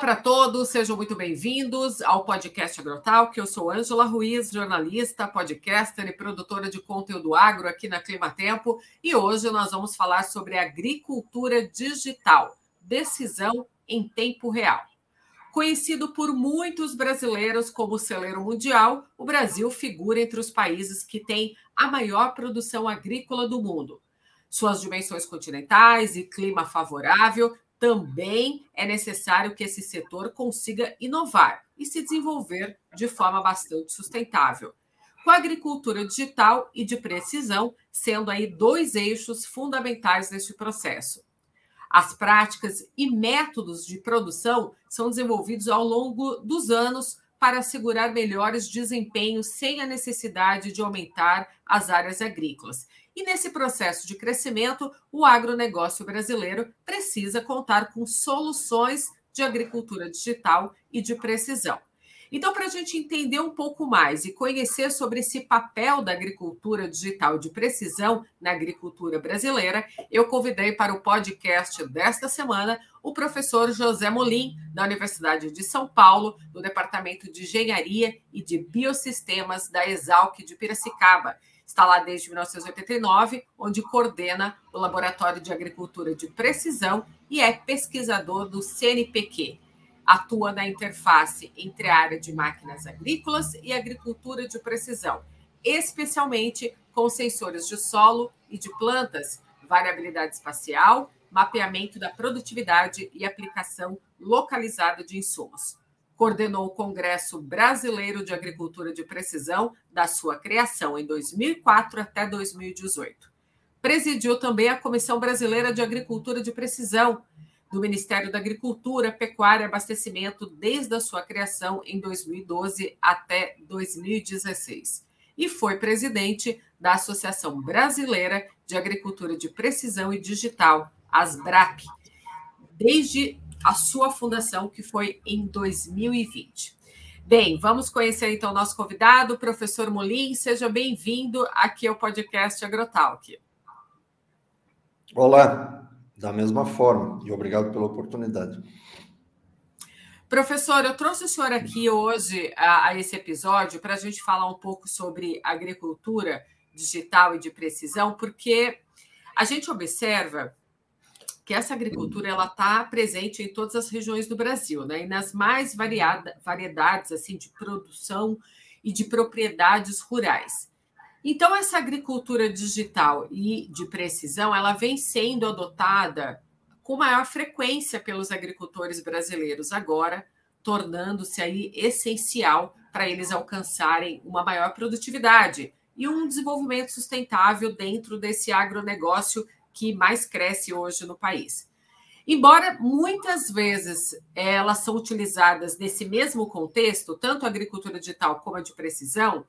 para todos, sejam muito bem-vindos ao podcast Agrotal, que eu sou Ângela Ruiz, jornalista, podcaster e produtora de conteúdo agro aqui na Climatempo, e hoje nós vamos falar sobre agricultura digital, decisão em tempo real. Conhecido por muitos brasileiros como celeiro mundial, o Brasil figura entre os países que têm a maior produção agrícola do mundo. Suas dimensões continentais e clima favorável também é necessário que esse setor consiga inovar e se desenvolver de forma bastante sustentável. Com a agricultura digital e de precisão sendo aí dois eixos fundamentais neste processo. As práticas e métodos de produção são desenvolvidos ao longo dos anos para assegurar melhores desempenhos sem a necessidade de aumentar as áreas agrícolas. E nesse processo de crescimento, o agronegócio brasileiro precisa contar com soluções de agricultura digital e de precisão. Então, para a gente entender um pouco mais e conhecer sobre esse papel da agricultura digital de precisão na agricultura brasileira, eu convidei para o podcast desta semana o professor José Molim, da Universidade de São Paulo, do Departamento de Engenharia e de Biosistemas da Exalc de Piracicaba. Está lá desde 1989, onde coordena o Laboratório de Agricultura de Precisão e é pesquisador do CNPq atua na interface entre a área de máquinas agrícolas e agricultura de precisão, especialmente com sensores de solo e de plantas, variabilidade espacial, mapeamento da produtividade e aplicação localizada de insumos. Coordenou o Congresso Brasileiro de Agricultura de Precisão da sua criação em 2004 até 2018. Presidiu também a Comissão Brasileira de Agricultura de Precisão, do Ministério da Agricultura, Pecuária e Abastecimento desde a sua criação em 2012 até 2016. E foi presidente da Associação Brasileira de Agricultura de Precisão e Digital, ASBRAC, desde a sua fundação, que foi em 2020. Bem, vamos conhecer então o nosso convidado, professor Molim. Seja bem-vindo aqui ao podcast Agrotalk. Olá, da mesma forma, e obrigado pela oportunidade. Professor, eu trouxe o senhor aqui hoje a, a esse episódio para a gente falar um pouco sobre agricultura digital e de precisão, porque a gente observa que essa agricultura ela está presente em todas as regiões do Brasil, né? E nas mais variada, variedades assim de produção e de propriedades rurais. Então, essa agricultura digital e de precisão, ela vem sendo adotada com maior frequência pelos agricultores brasileiros agora, tornando-se aí essencial para eles alcançarem uma maior produtividade e um desenvolvimento sustentável dentro desse agronegócio que mais cresce hoje no país. Embora muitas vezes elas são utilizadas nesse mesmo contexto, tanto a agricultura digital como a de precisão,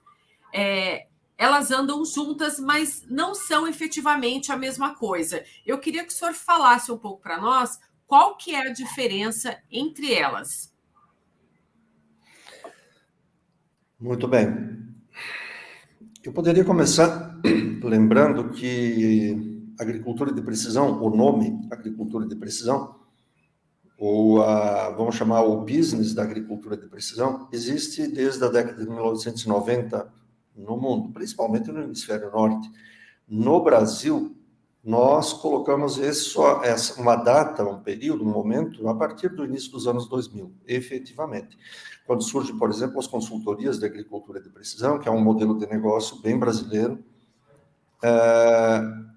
é, elas andam juntas, mas não são efetivamente a mesma coisa. Eu queria que o senhor falasse um pouco para nós qual que é a diferença entre elas. Muito bem. Eu poderia começar lembrando que agricultura de precisão, o nome agricultura de precisão, ou a, vamos chamar o business da agricultura de precisão, existe desde a década de 1990 no mundo, principalmente no hemisfério norte. No Brasil, nós colocamos esse, essa, uma data, um período, um momento, a partir do início dos anos 2000, efetivamente. Quando surge, por exemplo, as consultorias de agricultura de precisão, que é um modelo de negócio bem brasileiro. É...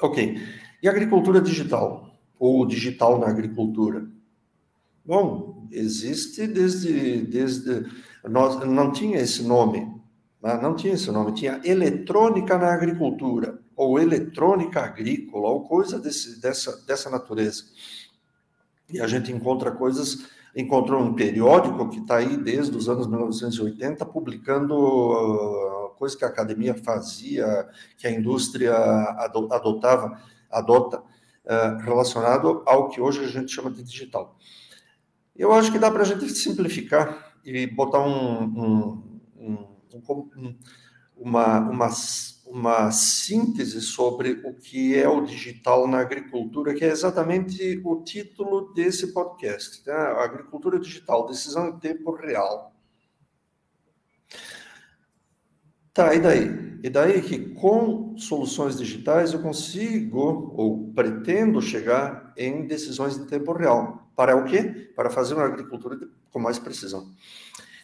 Ok. E agricultura digital? Ou digital na agricultura? Bom, existe desde. desde nós, não tinha esse nome né? Não tinha esse nome, tinha eletrônica na agricultura, ou eletrônica agrícola, ou coisa desse, dessa, dessa natureza. E a gente encontra coisas, encontrou um periódico que está aí desde os anos 1980, publicando coisa que a academia fazia, que a indústria adotava, adota, uh, relacionado ao que hoje a gente chama de digital. Eu acho que dá para a gente simplificar e botar um, um, um uma, uma, uma síntese sobre o que é o digital na agricultura, que é exatamente o título desse podcast. Né? Agricultura digital, decisão em tempo real. Tá, e daí? E daí que com soluções digitais eu consigo ou pretendo chegar em decisões em tempo real. Para o quê? Para fazer uma agricultura com mais precisão.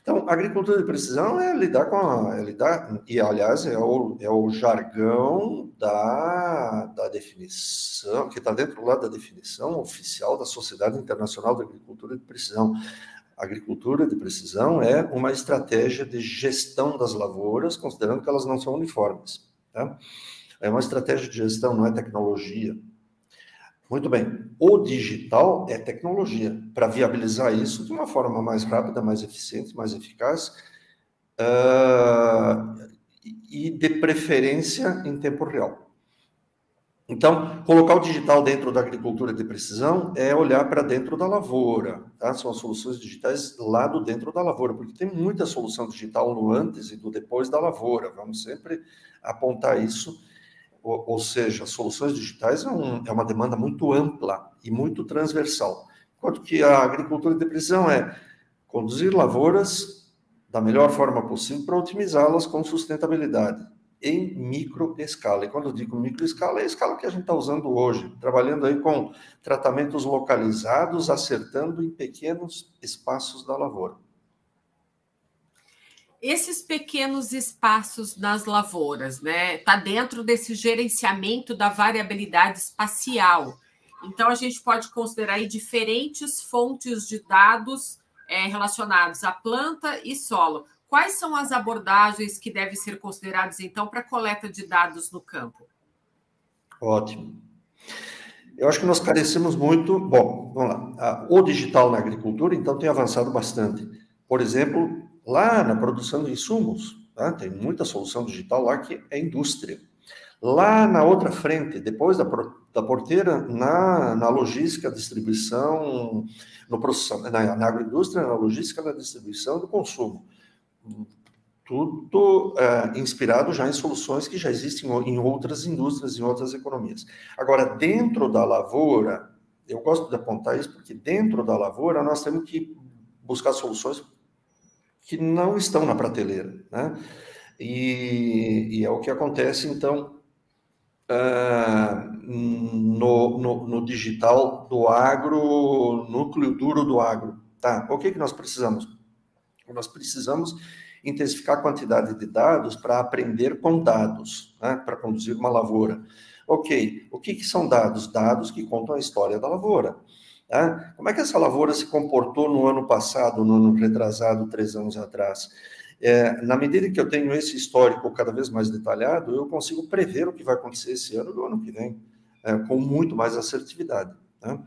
Então, agricultura de precisão é lidar com a, é lidar, e aliás é o, é o jargão da, da definição, que está dentro lá da definição oficial da Sociedade Internacional de Agricultura de Precisão. Agricultura de precisão é uma estratégia de gestão das lavouras, considerando que elas não são uniformes. Tá? É uma estratégia de gestão, não é tecnologia. Muito bem. O digital é tecnologia para viabilizar isso de uma forma mais rápida, mais eficiente, mais eficaz uh, e de preferência em tempo real. Então, colocar o digital dentro da agricultura de precisão é olhar para dentro da lavoura, tá? São as soluções digitais lá do dentro da lavoura, porque tem muita solução digital no antes e no depois da lavoura. Vamos sempre apontar isso ou, ou seja, soluções digitais é, um, é, uma demanda muito ampla e muito transversal. Enquanto que a agricultura de precisão é conduzir lavouras da melhor forma possível para otimizá-las com sustentabilidade em micro escala. E quando eu digo micro escala, é a escala que a gente está usando hoje, trabalhando aí com tratamentos localizados, acertando em pequenos espaços da lavoura esses pequenos espaços nas lavouras, né? Está dentro desse gerenciamento da variabilidade espacial. Então, a gente pode considerar aí diferentes fontes de dados é, relacionados à planta e solo. Quais são as abordagens que devem ser consideradas, então, para coleta de dados no campo? Ótimo. Eu acho que nós carecemos muito. Bom, vamos lá. O digital na agricultura, então, tem avançado bastante. Por exemplo, Lá na produção de insumos, tá? tem muita solução digital lá que é indústria. Lá na outra frente, depois da, da porteira, na, na logística, distribuição, no na, na agroindústria, na logística, na distribuição do consumo. Tudo é, inspirado já em soluções que já existem em outras indústrias, em outras economias. Agora, dentro da lavoura, eu gosto de apontar isso porque dentro da lavoura nós temos que buscar soluções que não estão na prateleira. Né? E, e é o que acontece, então, uh, no, no, no, digital do agro, núcleo duro do agro. Tá? O que, que nós precisamos? Nós precisamos intensificar a quantidade de dados para aprender com dados, né? para conduzir uma lavoura. Ok, o que, que são dados? Dados que contam a história da lavoura. Tá? Como é que essa lavoura se comportou no ano passado, no ano retrasado, três anos atrás? É, na medida que eu tenho esse histórico cada vez mais detalhado, eu consigo prever o que vai acontecer esse ano e no ano que vem, é, com muito mais assertividade. Né?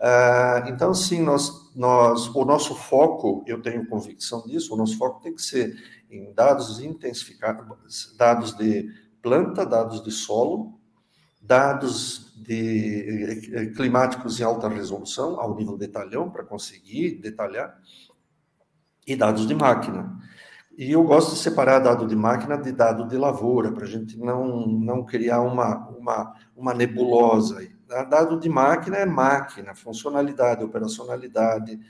É, então, sim, nós, nós, o nosso foco, eu tenho convicção disso, o nosso foco tem que ser em dados intensificados, dados de planta, dados de solo, dados de eh, climáticos em alta resolução, ao nível detalhão, para conseguir detalhar, e dados de máquina. E eu gosto de separar dado de máquina de dado de lavoura, para a gente não, não criar uma, uma, uma nebulosa. Aí. Dado de máquina é máquina, funcionalidade, operacionalidade,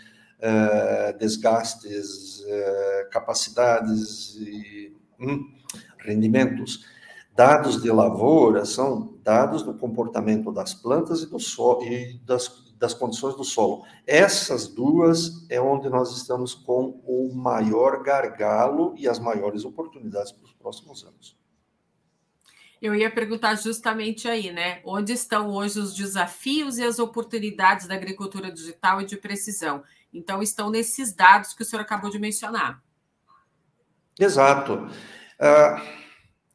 eh, desgastes, eh, capacidades e hum, rendimentos. Dados de lavoura são dados do comportamento das plantas e, do solo, e das, das condições do solo. Essas duas é onde nós estamos com o maior gargalo e as maiores oportunidades para os próximos anos. Eu ia perguntar justamente aí, né? Onde estão hoje os desafios e as oportunidades da agricultura digital e de precisão? Então, estão nesses dados que o senhor acabou de mencionar. Exato. Uh,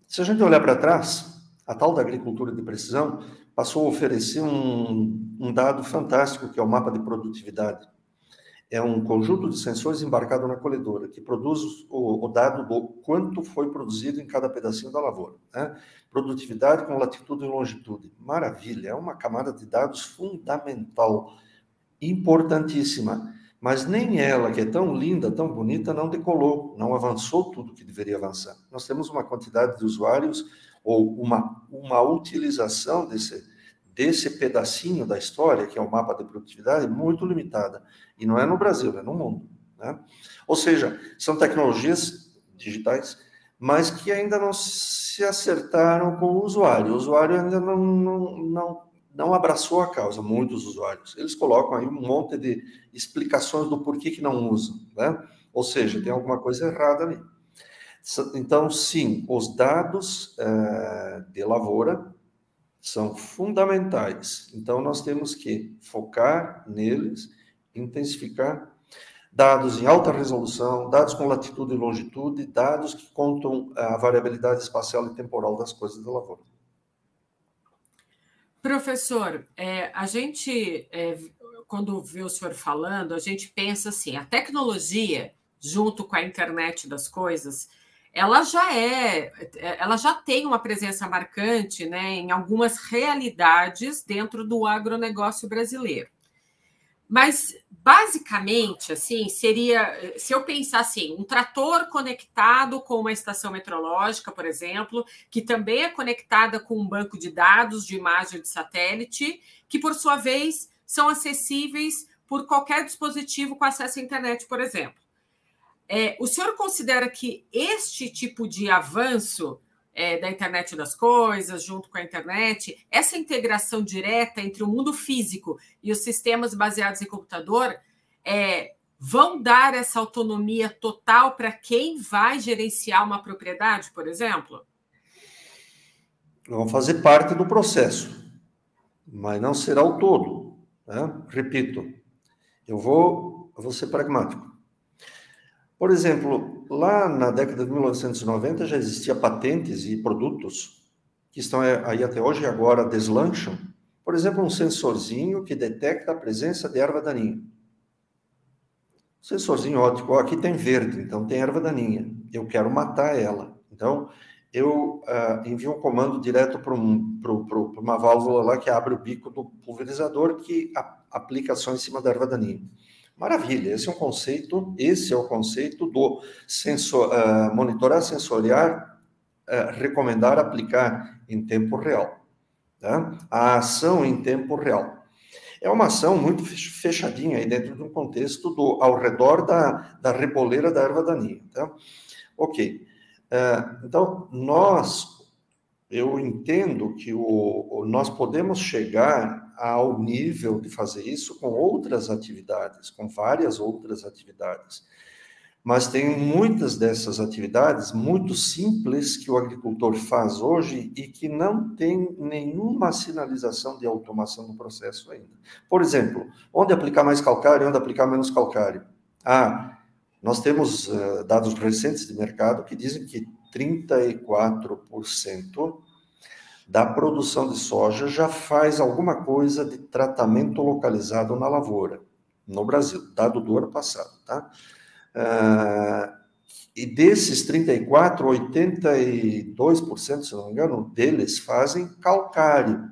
se a gente olhar para trás, a tal da agricultura de precisão passou a oferecer um, um dado fantástico, que é o mapa de produtividade. É um conjunto de sensores embarcado na colhedora, que produz o, o dado do quanto foi produzido em cada pedacinho da lavoura. Né? Produtividade com latitude e longitude. Maravilha, é uma camada de dados fundamental, importantíssima mas nem ela, que é tão linda, tão bonita, não decolou, não avançou tudo que deveria avançar. Nós temos uma quantidade de usuários ou uma, uma utilização desse, desse pedacinho da história, que é o mapa de produtividade, muito limitada. E não é no Brasil, é no mundo. Né? Ou seja, são tecnologias digitais, mas que ainda não se acertaram com o usuário. O usuário ainda não, não, não, não abraçou a causa, muitos usuários. Eles colocam aí um monte de explicações do porquê que não usam. Né? Ou seja, tem alguma coisa errada ali. Então, sim, os dados uh, de lavoura são fundamentais. Então, nós temos que focar neles, intensificar dados em alta resolução, dados com latitude e longitude, dados que contam a variabilidade espacial e temporal das coisas da lavoura. Professor, é, a gente, é, quando vê o senhor falando, a gente pensa assim: a tecnologia, junto com a internet das coisas, ela já é, ela já tem uma presença marcante né, em algumas realidades dentro do agronegócio brasileiro. Mas basicamente, assim, seria, se eu pensar assim, um trator conectado com uma estação meteorológica, por exemplo, que também é conectada com um banco de dados de imagem de satélite, que por sua vez são acessíveis por qualquer dispositivo com acesso à internet, por exemplo. É, o senhor considera que este tipo de avanço é, da internet das coisas, junto com a internet, essa integração direta entre o mundo físico e os sistemas baseados em computador é, vão dar essa autonomia total para quem vai gerenciar uma propriedade, por exemplo? Vão fazer parte do processo, mas não será o todo. Né? Repito, eu vou, eu vou ser pragmático. Por exemplo, lá na década de 1990 já existia patentes e produtos que estão aí até hoje e agora deslancham. Por exemplo, um sensorzinho que detecta a presença de erva daninha. Sensorzinho óptico, aqui tem verde, então tem erva daninha. Eu quero matar ela. Então, eu uh, envio um comando direto para um, uma válvula lá que abre o bico do pulverizador que aplica ação em cima da erva daninha. Maravilha, esse é um conceito, esse é o conceito do sensor, uh, monitorar, sensoriar, uh, recomendar, aplicar em tempo real. Tá? A ação em tempo real. É uma ação muito fechadinha aí dentro de um contexto do, ao redor da, da reboleira da erva daninha. Tá? Ok. Uh, então, nós, eu entendo que o, nós podemos chegar ao nível de fazer isso com outras atividades, com várias outras atividades. Mas tem muitas dessas atividades muito simples que o agricultor faz hoje e que não tem nenhuma sinalização de automação no processo ainda. Por exemplo, onde aplicar mais calcário onde aplicar menos calcário? Ah, nós temos uh, dados recentes de mercado que dizem que 34% da produção de soja já faz alguma coisa de tratamento localizado na lavoura, no Brasil, dado do ano passado, tá? Uh, e desses 34, 82%, se não me engano, deles fazem calcário.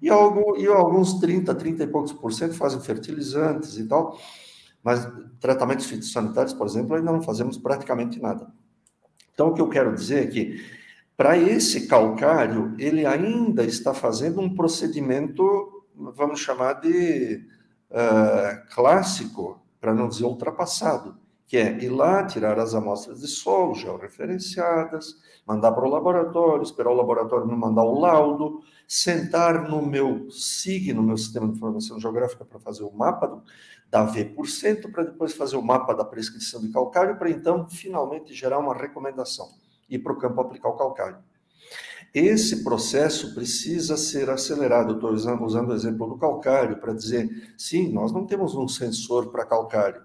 E, algo, e alguns 30, 30 e poucos por cento fazem fertilizantes e tal. Mas tratamentos fitossanitários, por exemplo, ainda não fazemos praticamente nada. Então, o que eu quero dizer é que para esse calcário, ele ainda está fazendo um procedimento, vamos chamar de uh, clássico, para não dizer ultrapassado, que é ir lá, tirar as amostras de solo georreferenciadas, mandar para o laboratório, esperar o laboratório me mandar o laudo, sentar no meu SIG, no meu Sistema de Informação Geográfica, para fazer o mapa do, da V%, para depois fazer o mapa da prescrição de calcário, para então finalmente gerar uma recomendação e para o campo aplicar o calcário. Esse processo precisa ser acelerado. Estou usando, usando o exemplo do calcário para dizer: sim, nós não temos um sensor para calcário.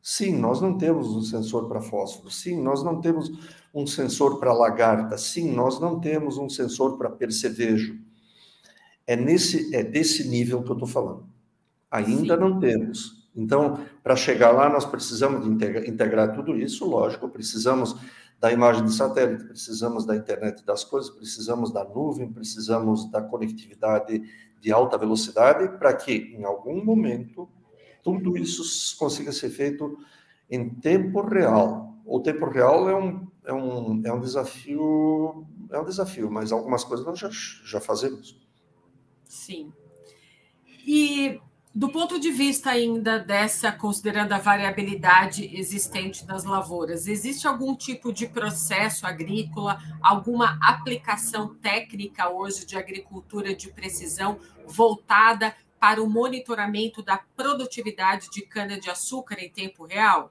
Sim, nós não temos um sensor para fósforo. Sim, nós não temos um sensor para lagarta. Sim, nós não temos um sensor para percevejo. É, nesse, é desse nível que eu estou falando. Ainda Sim. não temos. Então, para chegar lá, nós precisamos integrar tudo isso, lógico, precisamos da imagem de satélite, precisamos da internet das coisas, precisamos da nuvem, precisamos da conectividade de alta velocidade para que, em algum momento, tudo isso consiga ser feito em tempo real. o tempo real é um, é um, é um desafio, é um desafio, mas algumas coisas nós já, já fazemos. Sim. E do ponto de vista ainda dessa, considerando a variabilidade existente das lavouras, existe algum tipo de processo agrícola, alguma aplicação técnica hoje de agricultura de precisão voltada para o monitoramento da produtividade de cana-de-açúcar em tempo real?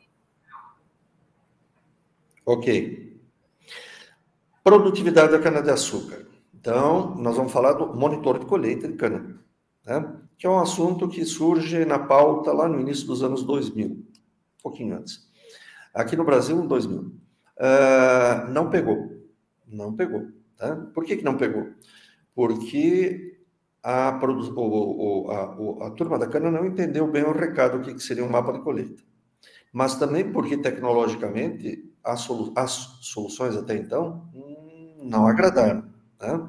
Ok. Produtividade da cana-de-açúcar. Então, nós vamos falar do monitor de colheita de cana né? que é um assunto que surge na pauta lá no início dos anos 2000, um pouquinho antes. Aqui no Brasil, em 2000. Uh, ah, não pegou. Não pegou. Tá? Por que, que não pegou? Porque a, o, a, a, turma da cana não entendeu bem o recado, o que, que seria um mapa de colheita. Mas também porque, tecnologicamente, as, solu as soluções até então hum, não agradaram. Tá?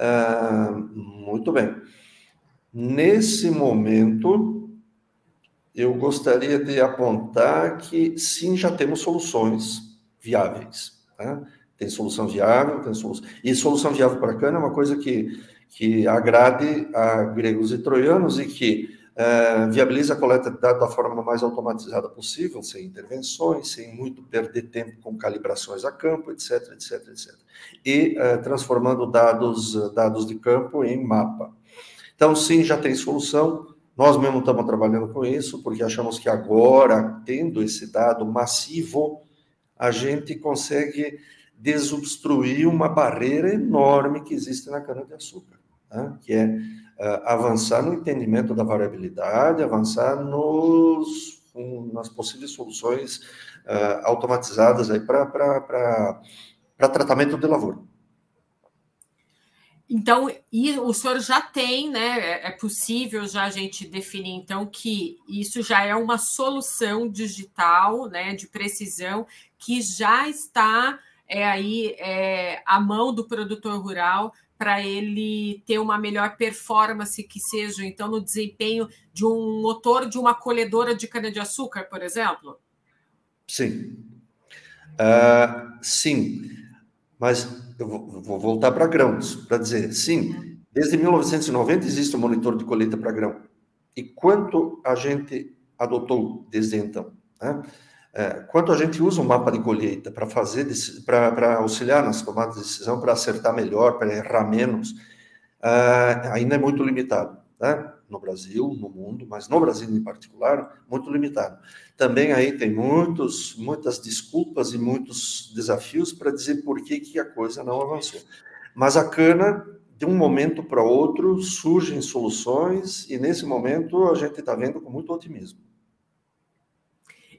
Uh, muito bem. Nesse momento, eu gostaria de apontar que sim, já temos soluções viáveis. Né? Tem solução viável, tem solução. E solução viável para cana é uma coisa que, que agrade a gregos e troianos e que é, viabiliza a coleta de dados da forma mais automatizada possível, sem intervenções, sem muito perder tempo com calibrações a campo, etc, etc, etc. E é, transformando dados, dados de campo em mapa. Então, sim, já tem solução. Nós mesmo estamos trabalhando com isso, porque achamos que agora, tendo esse dado massivo, a gente consegue desobstruir uma barreira enorme que existe na cana-de-açúcar, né? que é uh, avançar no entendimento da variabilidade, avançar nos, um, nas possíveis soluções uh, automatizadas para tratamento de lavoura. Então, e o senhor já tem, né? É, é possível já a gente definir, então, que isso já é uma solução digital, né, de precisão, que já está é, aí é, à mão do produtor rural para ele ter uma melhor performance que seja, então, no desempenho de um motor de uma colhedora de cana-de-açúcar, por exemplo? Sim. Uh, sim, mas eu vou voltar para grãos, para dizer, sim, desde 1990 existe o um monitor de colheita para grão. E quanto a gente adotou desde então? Né? É, quanto a gente usa o um mapa de colheita para fazer, para auxiliar nas tomadas de decisão, para acertar melhor, para errar menos, uh, ainda é muito limitado. Né? No Brasil, no mundo, mas no Brasil em particular, muito limitado. Também aí tem muitos, muitas desculpas e muitos desafios para dizer por que, que a coisa não avançou. Mas a cana, de um momento para outro, surgem soluções e nesse momento a gente está vendo com muito otimismo.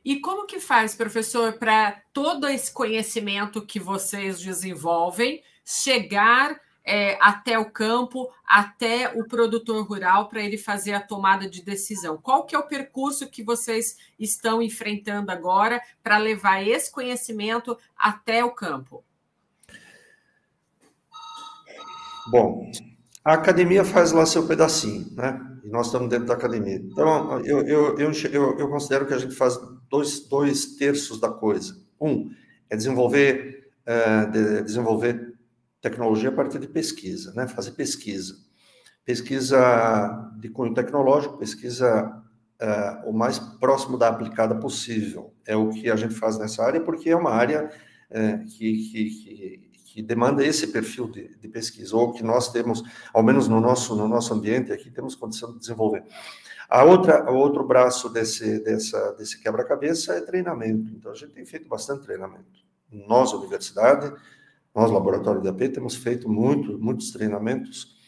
E como que faz, professor, para todo esse conhecimento que vocês desenvolvem chegar é, até o campo, até o produtor rural, para ele fazer a tomada de decisão. Qual que é o percurso que vocês estão enfrentando agora para levar esse conhecimento até o campo? Bom, a academia faz lá seu pedacinho, né? E nós estamos dentro da academia. Então, eu, eu, eu, eu, considero que a gente faz dois, dois terços da coisa. Um é desenvolver, é, de, desenvolver tecnologia a partir de pesquisa, né? Fazer pesquisa. Pesquisa de cunho tecnológico, pesquisa uh, o mais próximo da aplicada possível. É o que a gente faz nessa área, porque é uma área uh, que, que, que, que, demanda esse perfil de, de, pesquisa, ou que nós temos, ao menos no nosso, no nosso ambiente aqui, temos condição de desenvolver. A outra, o outro braço desse, dessa, desse quebra-cabeça é treinamento. Então, a gente tem feito bastante treinamento. Nós, universidade, nós, laboratório da AP, temos feito muito, muitos treinamentos.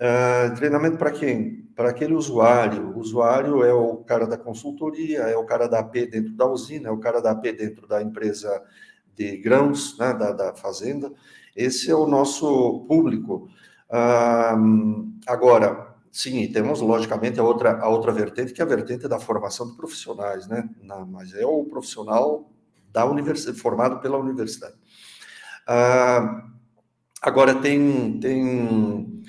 Uh, treinamento para quem? Para aquele usuário. O usuário é o cara da consultoria, é o cara da AP dentro da usina, é o cara da AP dentro da empresa de grãos, né, da, da fazenda. Esse é o nosso público. Uh, agora, sim, temos logicamente a outra, a outra vertente, que é a vertente da formação de profissionais, né? Na, mas é o profissional da universidade, formado pela universidade. Ah, agora, tem, tem,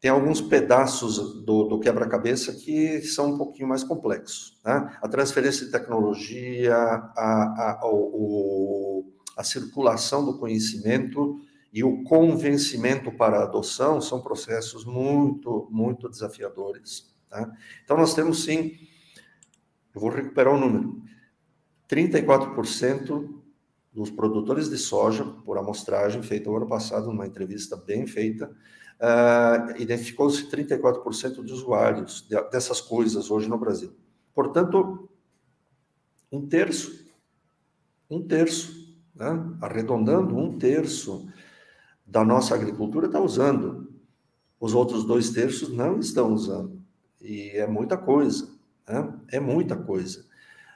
tem alguns pedaços do, do quebra-cabeça que são um pouquinho mais complexos. Né? A transferência de tecnologia, a, a, o, a circulação do conhecimento e o convencimento para a adoção são processos muito, muito desafiadores. Tá? Então, nós temos sim, eu vou recuperar o número, 34% dos produtores de soja, por amostragem feita no ano passado, numa entrevista bem feita, uh, identificou-se 34% de usuários de, dessas coisas hoje no Brasil. Portanto, um terço, um terço, né? arredondando, um terço da nossa agricultura está usando. Os outros dois terços não estão usando. E é muita coisa, né? é muita coisa.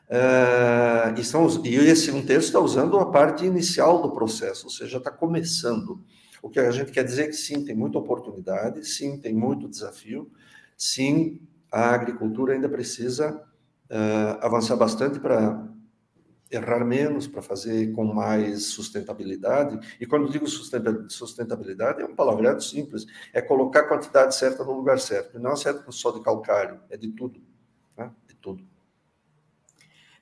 Uh, e, são, e esse um terço está usando a parte inicial do processo, ou seja, está começando. O que a gente quer dizer é que sim, tem muita oportunidade, sim, tem muito desafio, sim, a agricultura ainda precisa uh, avançar bastante para errar menos, para fazer com mais sustentabilidade. E quando digo sustentabilidade, é um palavreado simples, é colocar a quantidade certa no lugar certo. Não é certo só de calcário, é de tudo, né? de tudo.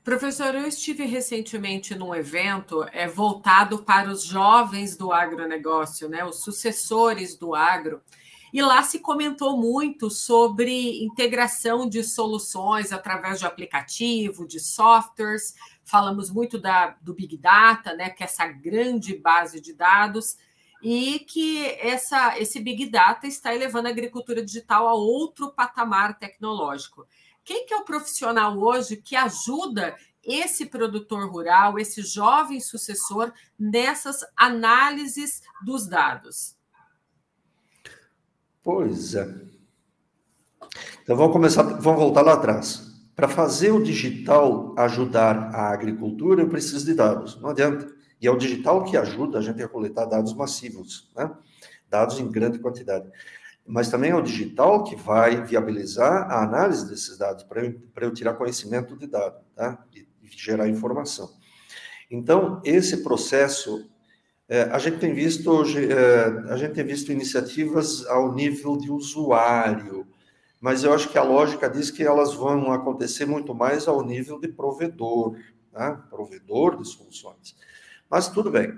Professor, eu estive recentemente num evento é, voltado para os jovens do agronegócio, né, os sucessores do agro, e lá se comentou muito sobre integração de soluções através de aplicativo, de softwares. Falamos muito da, do Big Data, né, que é essa grande base de dados, e que essa, esse Big Data está elevando a agricultura digital a outro patamar tecnológico. Quem que é o profissional hoje que ajuda esse produtor rural, esse jovem sucessor nessas análises dos dados? Pois é. Então vamos começar, vamos voltar lá atrás. Para fazer o digital ajudar a agricultura, eu preciso de dados. Não adianta. E é o digital que ajuda a gente a coletar dados massivos, né? dados em grande quantidade mas também é o digital que vai viabilizar a análise desses dados, para eu, eu tirar conhecimento de dado, tá? E, e gerar informação. Então, esse processo, é, a gente tem visto hoje, é, a gente tem visto iniciativas ao nível de usuário, mas eu acho que a lógica diz que elas vão acontecer muito mais ao nível de provedor, tá? provedor de soluções. Mas tudo bem.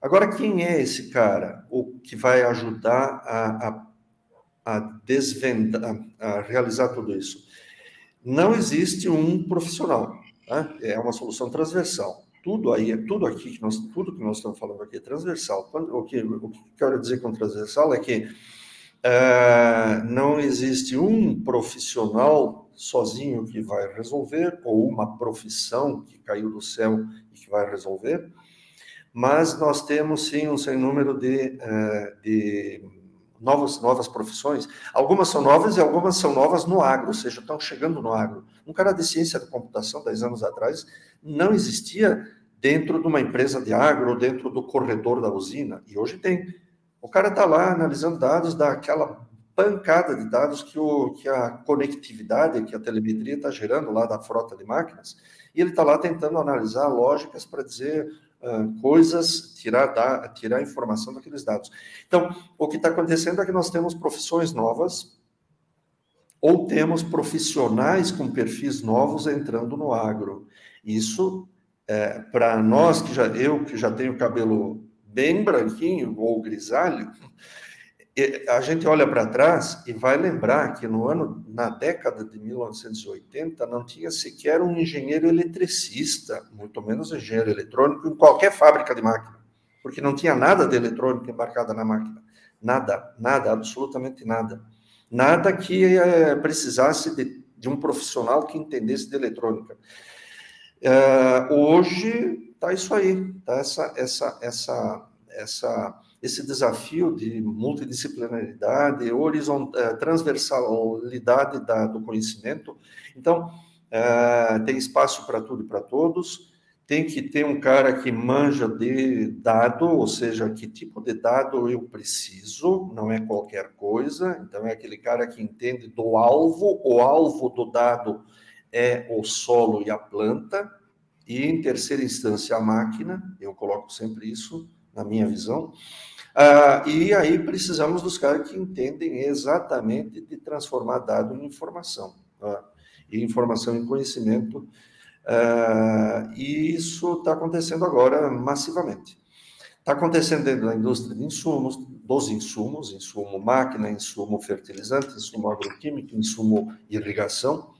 Agora, quem é esse cara, o que vai ajudar a, a a desvendar, a realizar tudo isso. Não existe um profissional, né? é uma solução transversal. Tudo aí, tudo aqui que nós, tudo que nós estamos falando aqui é transversal. Quando, o, que, o que quero dizer com transversal é que uh, não existe um profissional sozinho que vai resolver, ou uma profissão que caiu do céu e que vai resolver, mas nós temos sim um sem número de, uh, de novas, novas profissões. Algumas são novas e algumas são novas no agro, ou seja, estão chegando no agro. Um cara de ciência da computação, 10 anos atrás, não existia dentro de uma empresa de agro, dentro do corredor da usina, e hoje tem. O cara está lá analisando dados daquela pancada de dados que, o, que a conectividade, que a telemetria está gerando lá da frota de máquinas, e ele está lá tentando analisar lógicas para dizer uh, coisas, tirar, da, tirar informação daqueles dados. Então, o que está acontecendo é que nós temos profissões novas, ou temos profissionais com perfis novos entrando no agro. Isso, é, para nós, que já eu que já tenho cabelo bem branquinho ou grisalho, a gente olha para trás e vai lembrar que no ano, na década de 1980, não tinha sequer um engenheiro eletricista, muito menos engenheiro eletrônico, em qualquer fábrica de máquina, porque não tinha nada de eletrônico embarcado na máquina. Nada, nada, absolutamente nada. Nada que é, precisasse de, de, um profissional que entendesse de eletrônica. É, hoje está isso aí, tá essa, essa, essa, essa esse desafio de multidisciplinaridade, eh, transversalidade da, do conhecimento. Então, é, tem espaço para tudo e para todos. Tem que ter um cara que manja de dado, ou seja, que tipo de dado eu preciso, não é qualquer coisa. Então, é aquele cara que entende do alvo, o alvo do dado é o solo e a planta, e em terceira instância a máquina, eu coloco sempre isso na minha visão. Uh, e aí precisamos dos caras que entendem exatamente de transformar dado em informação, uh, e informação em conhecimento, uh, e isso está acontecendo agora massivamente. Está acontecendo dentro da indústria de insumos, dos insumos, insumo máquina, insumo fertilizante, insumo agroquímico, insumo irrigação,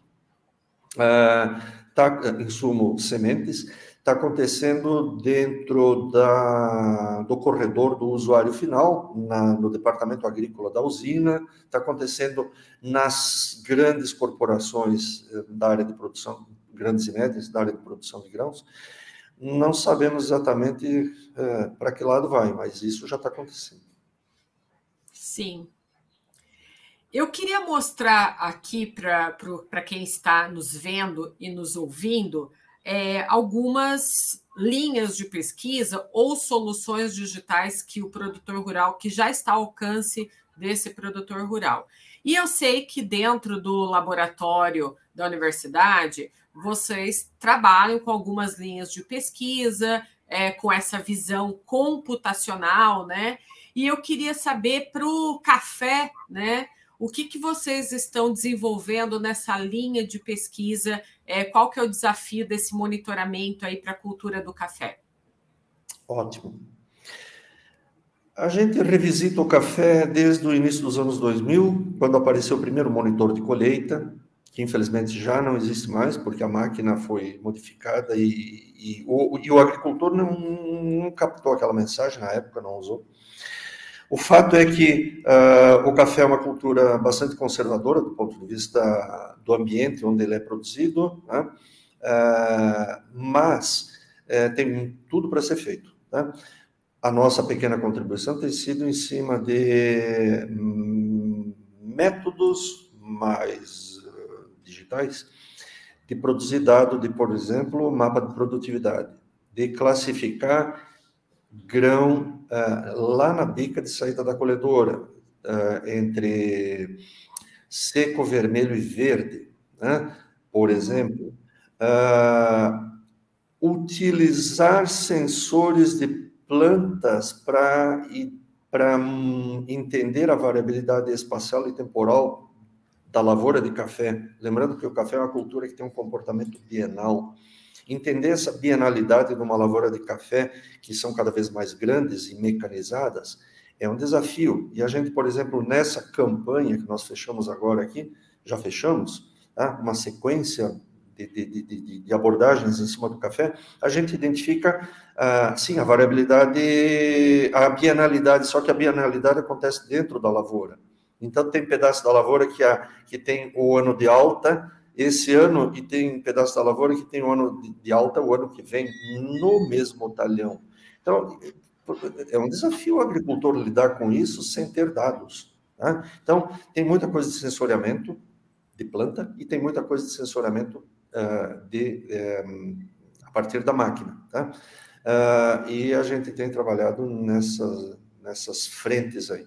uh, tá, insumo sementes, está acontecendo dentro da, do corredor do usuário final, na, no departamento agrícola da usina, está acontecendo nas grandes corporações eh, da área de produção, grandes e médias da área de produção de grãos. Não sabemos exatamente é, para que lado vai, mas isso já está acontecendo. Sim. Eu queria mostrar aqui para quem está nos vendo e nos ouvindo é, algumas linhas de pesquisa ou soluções digitais que o produtor rural, que já está ao alcance desse produtor rural. E eu sei que dentro do laboratório da universidade, vocês trabalham com algumas linhas de pesquisa, é, com essa visão computacional, né? E eu queria saber para o café, né? O que, que vocês estão desenvolvendo nessa linha de pesquisa? É, qual que é o desafio desse monitoramento aí para a cultura do café? Ótimo. A gente revisita o café desde o início dos anos 2000, quando apareceu o primeiro monitor de colheita, que infelizmente já não existe mais, porque a máquina foi modificada e, e, o, e o agricultor não, não captou aquela mensagem, na época não usou. O fato é que uh, o café é uma cultura bastante conservadora do ponto de vista do ambiente onde ele é produzido, né? uh, mas uh, tem tudo para ser feito. Né? A nossa pequena contribuição tem sido em cima de hum, métodos mais digitais de produzir dado de, por exemplo, mapa de produtividade, de classificar grão uh, lá na bica de saída da colhedora, uh, entre seco, vermelho e verde, né? por exemplo, uh, utilizar sensores de plantas para para um, entender a variabilidade espacial e temporal da lavoura de café. Lembrando que o café é uma cultura que tem um comportamento bienal. Entender essa bienalidade de uma lavoura de café, que são cada vez mais grandes e mecanizadas, é um desafio. E a gente, por exemplo, nessa campanha que nós fechamos agora aqui, já fechamos, tá? uma sequência de, de, de, de, abordagens em cima do café, a gente identifica, ah, sim, a variabilidade, a bienalidade, só que a bienalidade acontece dentro da lavoura. Então, tem pedaço da lavoura que, a, que tem o ano de alta, esse ano e tem pedaço da lavoura que tem o ano de alta o ano que vem no mesmo talhão. Então, é um desafio o agricultor lidar com isso sem ter dados. Tá? Então, tem muita coisa de sensoriamento de planta e tem muita coisa de sensoriamento uh, de, um, a partir da máquina. Tá? Uh, e a gente tem trabalhado nessas, nessas frentes aí.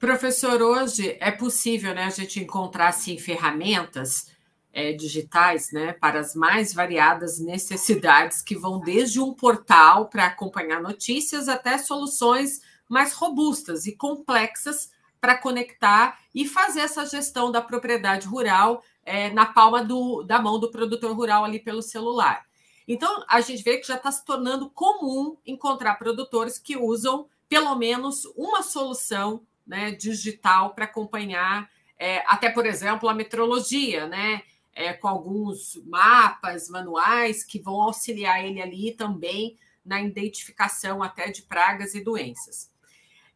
Professor, hoje é possível né, a gente encontrar assim, ferramentas é, digitais né, para as mais variadas necessidades, que vão desde um portal para acompanhar notícias até soluções mais robustas e complexas para conectar e fazer essa gestão da propriedade rural é, na palma do, da mão do produtor rural ali pelo celular. Então, a gente vê que já está se tornando comum encontrar produtores que usam pelo menos uma solução né, digital para acompanhar, é, até, por exemplo, a metrologia, né, é, com alguns mapas manuais que vão auxiliar ele ali também na identificação até de pragas e doenças.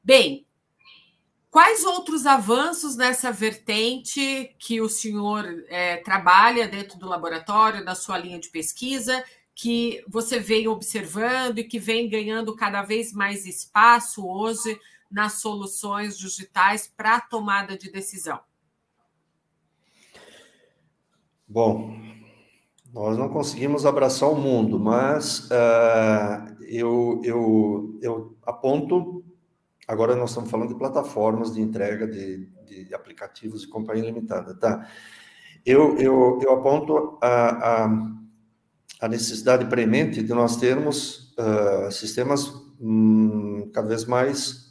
Bem, quais outros avanços nessa vertente que o senhor é, trabalha dentro do laboratório, da sua linha de pesquisa, que você vem observando e que vem ganhando cada vez mais espaço hoje nas soluções digitais para a tomada de decisão? Bom, nós não conseguimos abraçar o mundo, mas uh, eu, eu, eu aponto. Agora nós estamos falando de plataformas de entrega de, de aplicativos de companhia limitada, tá? Eu, eu, eu aponto a, a, a necessidade premente de nós termos uh, sistemas hum, cada vez mais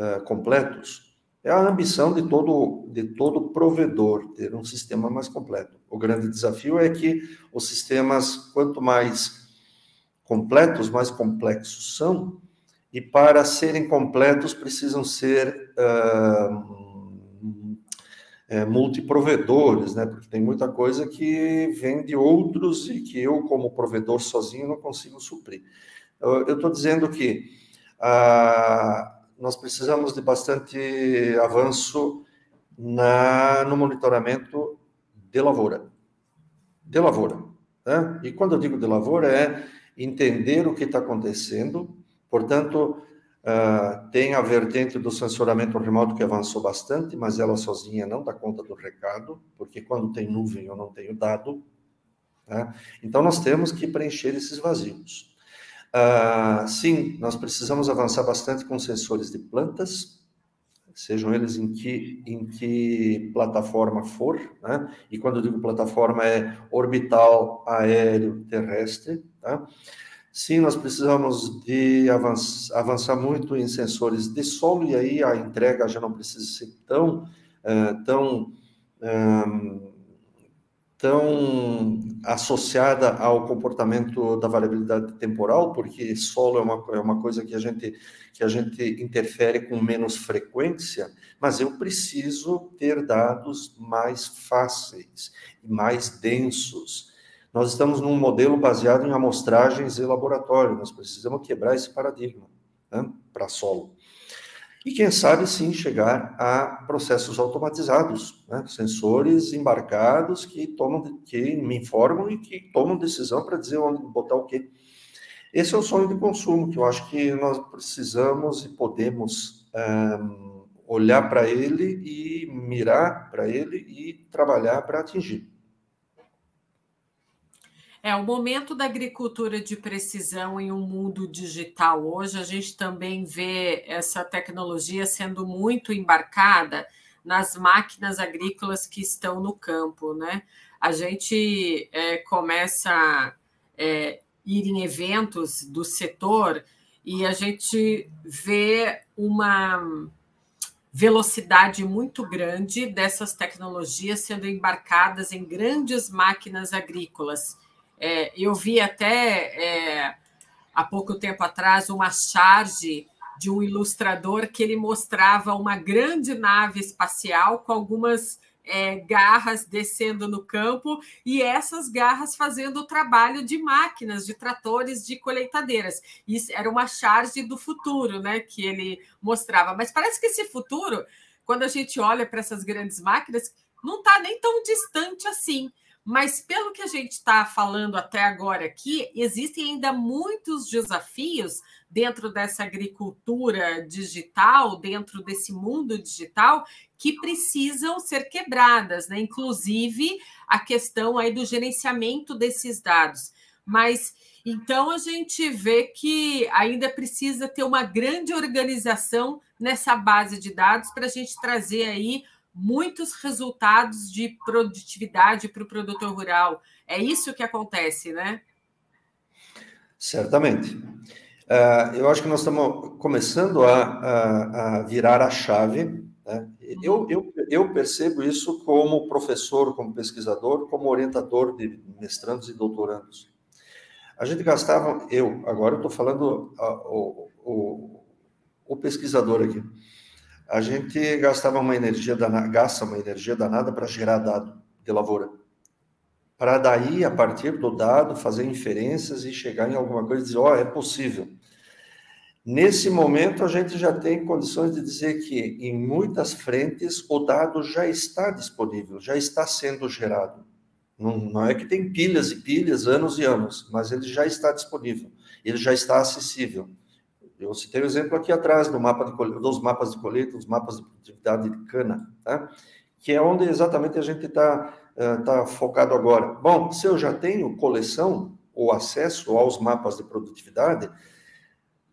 uh, completos. É a ambição de todo, de todo provedor ter um sistema mais completo. O grande desafio é que os sistemas, quanto mais completos, mais complexos são, e para serem completos precisam ser uh, é, multiprovedores, né? Porque tem muita coisa que vem de outros e que eu, como provedor sozinho, não consigo suprir. Eu estou dizendo que ah, nós precisamos de bastante avanço na, no monitoramento de lavoura. De lavoura. Né? E quando eu digo de lavoura, é entender o que está acontecendo, portanto, Uh, tem a vertente do sensoramento remoto que avançou bastante, mas ela sozinha não dá conta do recado, porque quando tem nuvem eu não tenho dado. Né? Então nós temos que preencher esses vazios. Uh, sim, nós precisamos avançar bastante com sensores de plantas, sejam eles em que, em que plataforma for, né? e quando eu digo plataforma é orbital, aéreo, terrestre. Tá? Sim, nós precisamos de avançar, avançar, muito em sensores de solo, e aí a entrega já não precisa ser tão, uh, tão, um, tão associada ao comportamento da variabilidade temporal, porque solo é uma, é uma coisa que a, gente, que a gente interfere com menos frequência, mas eu preciso ter dados mais fáceis, mais densos, nós estamos num modelo baseado em amostragens e laboratório, nós precisamos quebrar esse paradigma né, para solo. E quem sabe sim chegar a processos automatizados, né, sensores embarcados que tomam, que me informam e que tomam decisão para dizer onde botar o quê. Esse é o sonho de consumo que eu acho que nós precisamos e podemos um, olhar para ele e mirar para ele e trabalhar para atingir. É, o momento da agricultura de precisão em um mundo digital. Hoje a gente também vê essa tecnologia sendo muito embarcada nas máquinas agrícolas que estão no campo, né? A gente é, começa a é, ir em eventos do setor e a gente vê uma velocidade muito grande dessas tecnologias sendo embarcadas em grandes máquinas agrícolas é, eu vi até é, há pouco tempo atrás uma charge de um ilustrador que ele mostrava uma grande nave espacial com algumas é, garras descendo no campo e essas garras fazendo o trabalho de máquinas, de tratores, de colheitadeiras. Isso era uma charge do futuro, né? Que ele mostrava. Mas parece que esse futuro, quando a gente olha para essas grandes máquinas, não está nem tão distante assim. Mas pelo que a gente está falando até agora aqui, existem ainda muitos desafios dentro dessa agricultura digital, dentro desse mundo digital, que precisam ser quebradas, né? Inclusive a questão aí do gerenciamento desses dados. Mas então a gente vê que ainda precisa ter uma grande organização nessa base de dados para a gente trazer aí muitos resultados de produtividade para o produtor rural. É isso que acontece, né? Certamente. Uh, eu acho que nós estamos começando a, a, a virar a chave. Né? Eu, eu, eu percebo isso como professor, como pesquisador, como orientador de mestrandos e doutorandos. A gente gastava, eu, agora eu estou falando uh, o, o, o pesquisador aqui, a gente gastava uma energia danada, gasta uma energia danada para gerar dado de lavoura. Para daí, a partir do dado, fazer inferências e chegar em alguma coisa e dizer, ó, oh, é possível. Nesse momento, a gente já tem condições de dizer que, em muitas frentes, o dado já está disponível, já está sendo gerado. Não, não é que tem pilhas e pilhas, anos e anos, mas ele já está disponível, ele já está acessível. Eu citei o exemplo aqui atrás do mapa de, dos mapas de colheita, dos mapas de produtividade de cana, tá? que é onde exatamente a gente está uh, tá focado agora. Bom, se eu já tenho coleção ou acesso aos mapas de produtividade,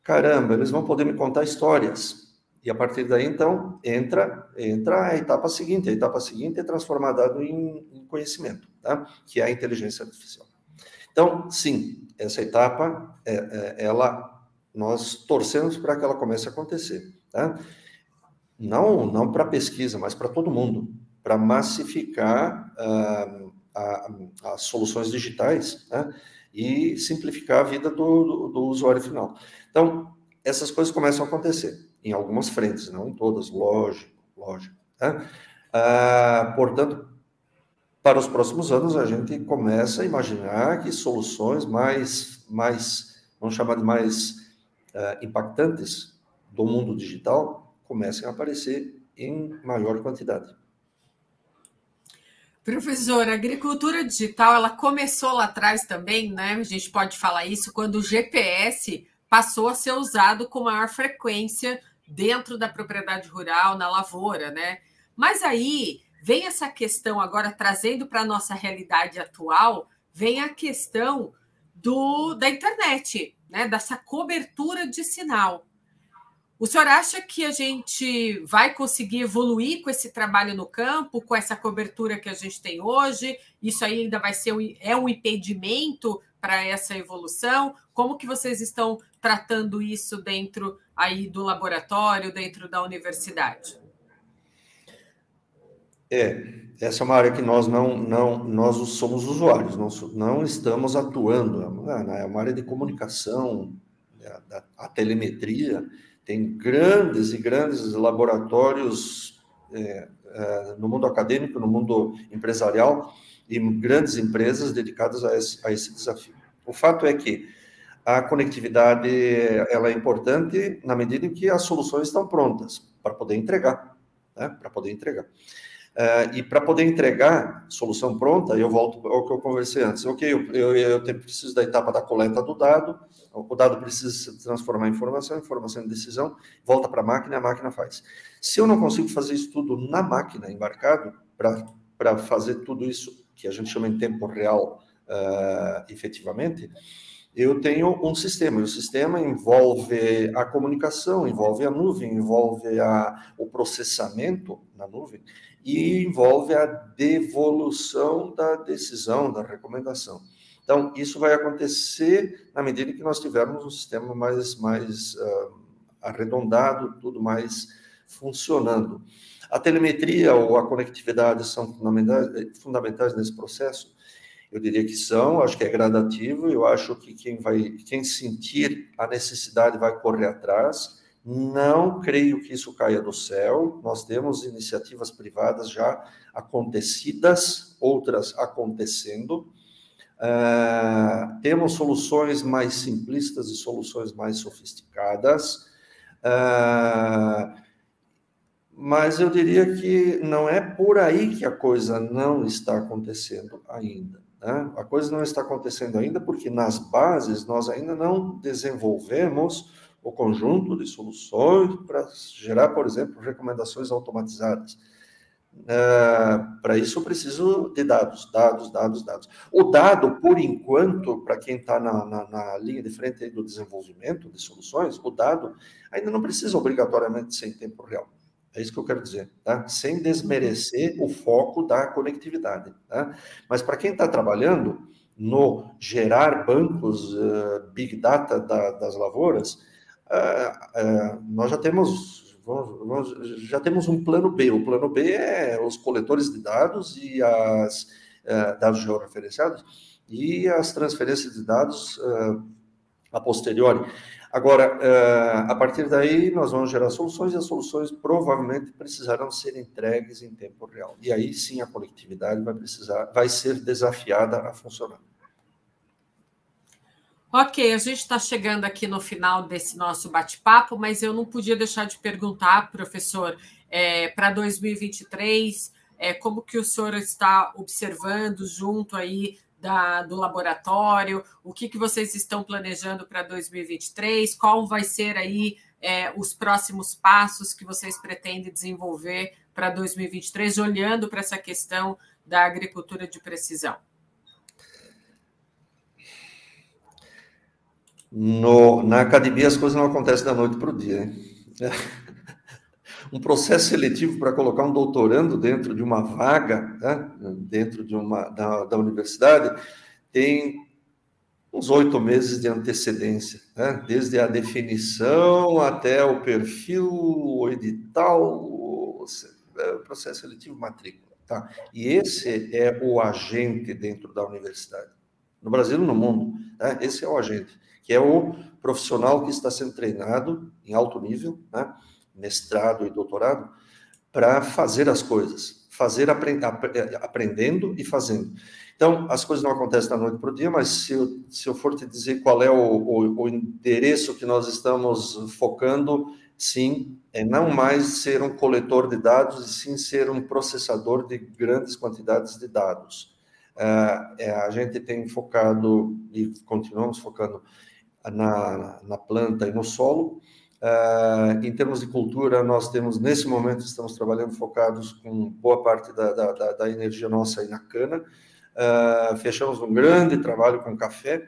caramba, eles vão poder me contar histórias. E a partir daí, então, entra, entra a etapa seguinte. A etapa seguinte é transformar dado em, em conhecimento, tá? que é a inteligência artificial. Então, sim, essa etapa, é, é, ela nós torcemos para que ela comece a acontecer. Tá? Não, não para pesquisa, mas para todo mundo, para massificar uh, as soluções digitais né? e simplificar a vida do, do, do usuário final. Então, essas coisas começam a acontecer em algumas frentes, não em todas, lógico, lógico. Tá? Ah, portanto, para os próximos anos, a gente começa a imaginar que soluções mais, mais vamos chamar de mais uh, impactantes do mundo digital comecem a aparecer em maior quantidade. Professor, a agricultura digital ela começou lá atrás também, né? A gente pode falar isso quando o GPS passou a ser usado com maior frequência dentro da propriedade rural, na lavoura, né? Mas aí vem essa questão agora trazendo para a nossa realidade atual, vem a questão do da internet, né? Dessa cobertura de sinal. O senhor acha que a gente vai conseguir evoluir com esse trabalho no campo, com essa cobertura que a gente tem hoje? Isso ainda vai ser é um impedimento para essa evolução? Como que vocês estão tratando isso dentro aí do laboratório, dentro da universidade? É, essa é uma área que nós não, não nós somos usuários, não, não estamos atuando. É uma área de comunicação, a, a telemetria tem grandes e grandes laboratórios é, é, no mundo acadêmico, no mundo empresarial e grandes empresas dedicadas a esse, a esse desafio. O fato é que a conectividade ela é importante na medida em que as soluções estão prontas para poder entregar, né? para poder entregar. Uh, e para poder entregar solução pronta, eu volto ao que eu conversei antes. Ok, eu, eu, eu preciso da etapa da coleta do dado, o dado precisa se transformar em informação, informação em decisão, volta para a máquina, a máquina faz. Se eu não consigo fazer isso tudo na máquina, embarcado, para fazer tudo isso que a gente chama em tempo real, uh, efetivamente, eu tenho um sistema, e o sistema envolve a comunicação, envolve a nuvem, envolve a, o processamento na nuvem, e envolve a devolução da decisão, da recomendação. Então, isso vai acontecer na medida que nós tivermos um sistema mais, mais uh, arredondado, tudo mais funcionando. A telemetria ou a conectividade são fundamentais, fundamentais nesse processo? Eu diria que são, acho que é gradativo, eu acho que quem vai, quem sentir a necessidade vai correr atrás, não creio que isso caia do céu. Nós temos iniciativas privadas já acontecidas, outras acontecendo. Uh, temos soluções mais simplistas e soluções mais sofisticadas. Uh, mas eu diria que não é por aí que a coisa não está acontecendo ainda. Né? A coisa não está acontecendo ainda porque nas bases nós ainda não desenvolvemos o conjunto de soluções para gerar, por exemplo, recomendações automatizadas. Uh, para isso eu preciso de dados, dados, dados, dados. O dado, por enquanto, para quem está na, na, na, linha de frente do desenvolvimento de soluções, o dado ainda não precisa obrigatoriamente ser em tempo real. É isso que eu quero dizer, tá? Sem desmerecer o foco da conectividade, tá? Mas para quem está trabalhando no gerar bancos uh, big data da, das lavouras, é, é, nós já temos, vamos, já temos um plano B. O plano B é os coletores de dados e as é, dados georreferenciados e as transferências de dados a posteriori. Agora, a partir daí, nós vamos gerar soluções e as soluções provavelmente precisarão ser entregues em tempo real. E aí sim a coletividade vai precisar, vai ser desafiada a funcionar. Ok, a gente está chegando aqui no final desse nosso bate-papo, mas eu não podia deixar de perguntar, professor, é, para 2023, é, como que o senhor está observando junto aí da, do laboratório, o que, que vocês estão planejando para 2023, qual vai ser aí é, os próximos passos que vocês pretendem desenvolver para 2023, olhando para essa questão da agricultura de precisão. No, na academia as coisas não acontecem da noite para o dia. Hein? Um processo seletivo para colocar um doutorando dentro de uma vaga, né? dentro de uma da, da universidade, tem uns oito meses de antecedência, né? desde a definição até o perfil, o edital, o processo seletivo matrícula. Tá? E esse é o agente dentro da universidade. No Brasil e no mundo, né? esse é o agente, que é o profissional que está sendo treinado em alto nível, né? mestrado e doutorado, para fazer as coisas, fazer aprendendo e fazendo. Então, as coisas não acontecem da noite para o dia, mas se eu, se eu for te dizer qual é o, o, o endereço que nós estamos focando, sim, é não mais ser um coletor de dados, e sim ser um processador de grandes quantidades de dados. Uh, é, a gente tem focado e continuamos focando na, na planta e no solo. Uh, em termos de cultura, nós temos, nesse momento, estamos trabalhando focados com boa parte da, da, da energia nossa aí na cana, Uh, fechamos um grande trabalho com café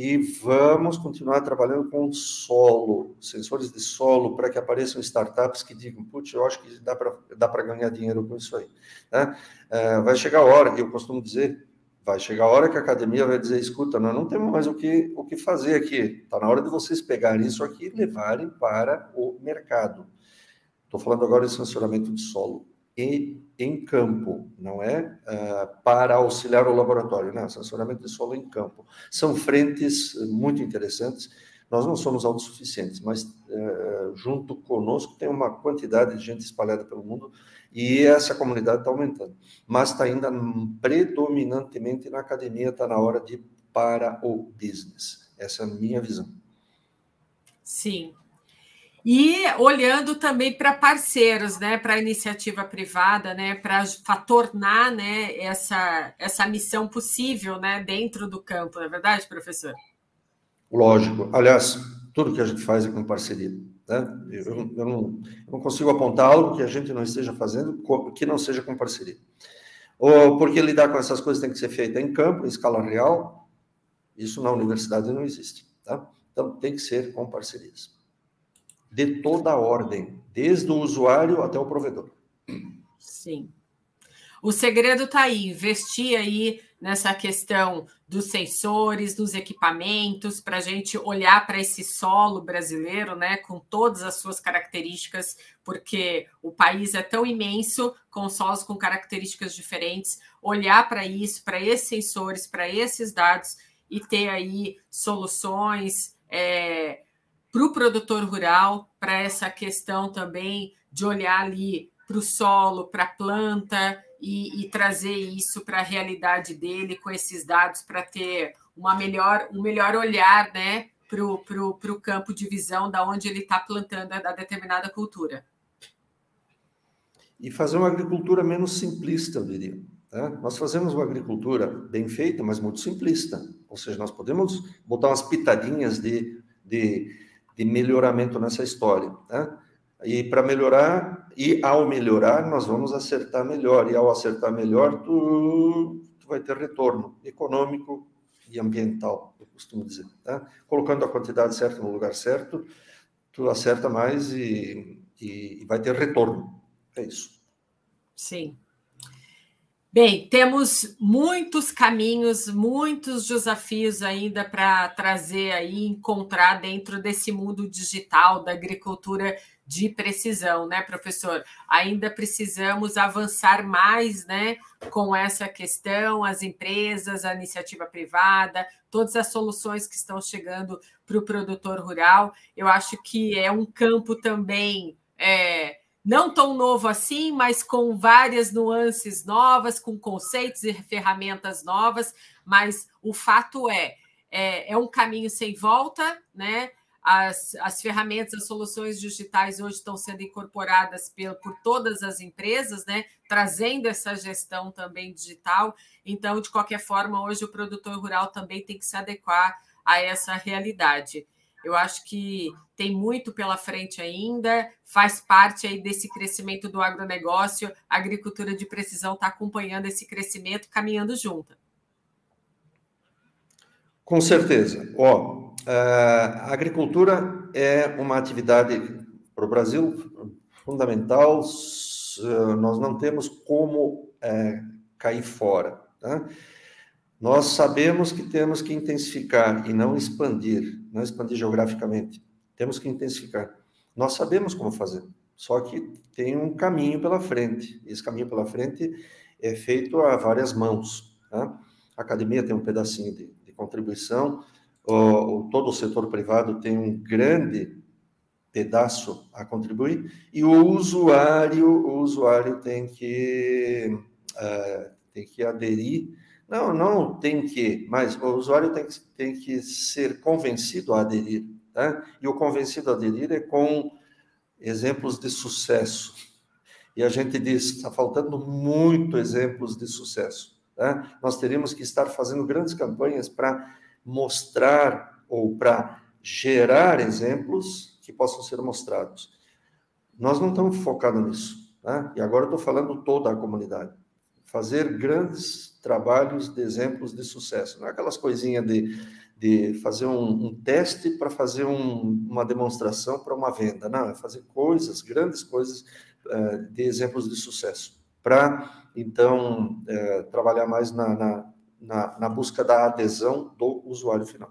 e vamos continuar trabalhando com solo, sensores de solo, para que apareçam startups que digam, putz, eu acho que dá para dá ganhar dinheiro com isso aí. Né? Uh, vai chegar a hora, eu costumo dizer, vai chegar a hora que a academia vai dizer, escuta, nós não temos mais o que, o que fazer aqui, está na hora de vocês pegarem isso aqui e levarem para o mercado. Estou falando agora de sancionamento de solo em, em campo, não é uh, para auxiliar o laboratório, não, assessoramento de solo em campo. São frentes muito interessantes. Nós não somos autossuficientes, mas uh, junto conosco tem uma quantidade de gente espalhada pelo mundo e essa comunidade está aumentando. Mas está ainda predominantemente na academia, está na hora de para o business. Essa é a minha visão. Sim, e olhando também para parceiros, né, para a iniciativa privada, né, para tornar né, essa, essa missão possível né, dentro do campo, não é verdade, professor? Lógico. Aliás, tudo que a gente faz é com parceria. Né? Eu, eu, não, eu não consigo apontar algo que a gente não esteja fazendo que não seja com parceria. Ou porque lidar com essas coisas tem que ser feita em campo, em escala real, isso na universidade não existe. Tá? Então, tem que ser com parcerias de toda a ordem, desde o usuário até o provedor. Sim. O segredo está aí, investir aí nessa questão dos sensores, dos equipamentos, para a gente olhar para esse solo brasileiro, né, com todas as suas características, porque o país é tão imenso, com solos com características diferentes, olhar para isso, para esses sensores, para esses dados e ter aí soluções é, para o produtor rural, para essa questão também de olhar ali para o solo, para a planta e, e, trazer isso para a realidade dele com esses dados para ter uma melhor, um melhor olhar né, para o pro, pro campo de visão da onde ele está plantando a, a determinada cultura. E fazer uma agricultura menos simplista, eu diria. Tá? Nós fazemos uma agricultura bem feita, mas muito simplista. Ou seja, nós podemos botar umas pitadinhas de, de de melhoramento nessa história. Tá? E para melhorar, e ao melhorar, nós vamos acertar melhor. E ao acertar melhor, tu, tu vai ter retorno econômico e ambiental, eu costumo dizer. Tá? Colocando a quantidade certa no lugar certo, tu acerta mais e, e, e vai ter retorno. É isso. Sim. Bem, temos muitos caminhos, muitos desafios ainda para trazer aí, encontrar dentro desse mundo digital da agricultura de precisão, né, professor? Ainda precisamos avançar mais, né, com essa questão, as empresas, a iniciativa privada, todas as soluções que estão chegando para o produtor rural. Eu acho que é um campo também. É, não tão novo assim, mas com várias nuances novas, com conceitos e ferramentas novas, mas o fato é, é, é um caminho sem volta, né? As, as ferramentas, as soluções digitais hoje estão sendo incorporadas por, por todas as empresas, né? Trazendo essa gestão também digital. Então, de qualquer forma, hoje o produtor rural também tem que se adequar a essa realidade. Eu acho que tem muito pela frente ainda, faz parte aí desse crescimento do agronegócio. A agricultura de precisão está acompanhando esse crescimento, caminhando junto. Com certeza. Ó, é, a agricultura é uma atividade para o Brasil fundamental. Nós não temos como é, cair fora. Tá? Nós sabemos que temos que intensificar e não expandir, não expandir geograficamente. Temos que intensificar. Nós sabemos como fazer, só que tem um caminho pela frente. Esse caminho pela frente é feito a várias mãos. Tá? A academia tem um pedacinho de, de contribuição, o, todo o setor privado tem um grande pedaço a contribuir e o usuário, o usuário tem que uh, tem que aderir. Não, não tem que, mas o usuário tem que, tem que ser convencido a aderir. Tá? E o convencido a aderir é com exemplos de sucesso. E a gente diz, está faltando muito exemplos de sucesso. Tá? Nós teríamos que estar fazendo grandes campanhas para mostrar ou para gerar exemplos que possam ser mostrados. Nós não estamos focados nisso. Tá? E agora estou falando toda a comunidade. Fazer grandes trabalhos de exemplos de sucesso. Não é aquelas coisinhas de, de fazer um, um teste para fazer um, uma demonstração para uma venda. Não, é fazer coisas, grandes coisas uh, de exemplos de sucesso. Para, então, uh, trabalhar mais na, na, na, na busca da adesão do usuário final.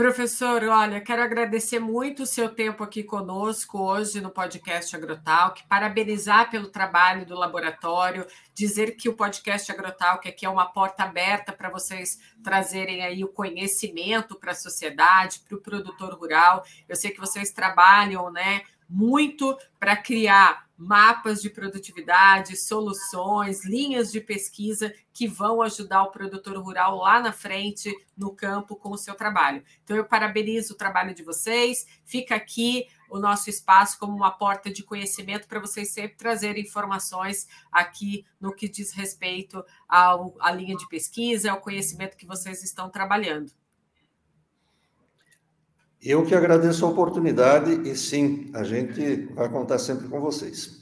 Professor, olha, quero agradecer muito o seu tempo aqui conosco hoje no podcast Agrotalk, parabenizar pelo trabalho do laboratório, dizer que o podcast Agrotalk aqui é uma porta aberta para vocês trazerem aí o conhecimento para a sociedade, para o produtor rural. Eu sei que vocês trabalham, né, muito para criar mapas de produtividade, soluções, linhas de pesquisa que vão ajudar o produtor rural lá na frente, no campo, com o seu trabalho. Então, eu parabenizo o trabalho de vocês. Fica aqui o nosso espaço como uma porta de conhecimento para vocês sempre trazerem informações aqui no que diz respeito ao, à linha de pesquisa, ao conhecimento que vocês estão trabalhando. Eu que agradeço a oportunidade e sim, a gente vai contar sempre com vocês.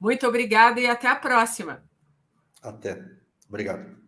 Muito obrigada e até a próxima. Até. Obrigado.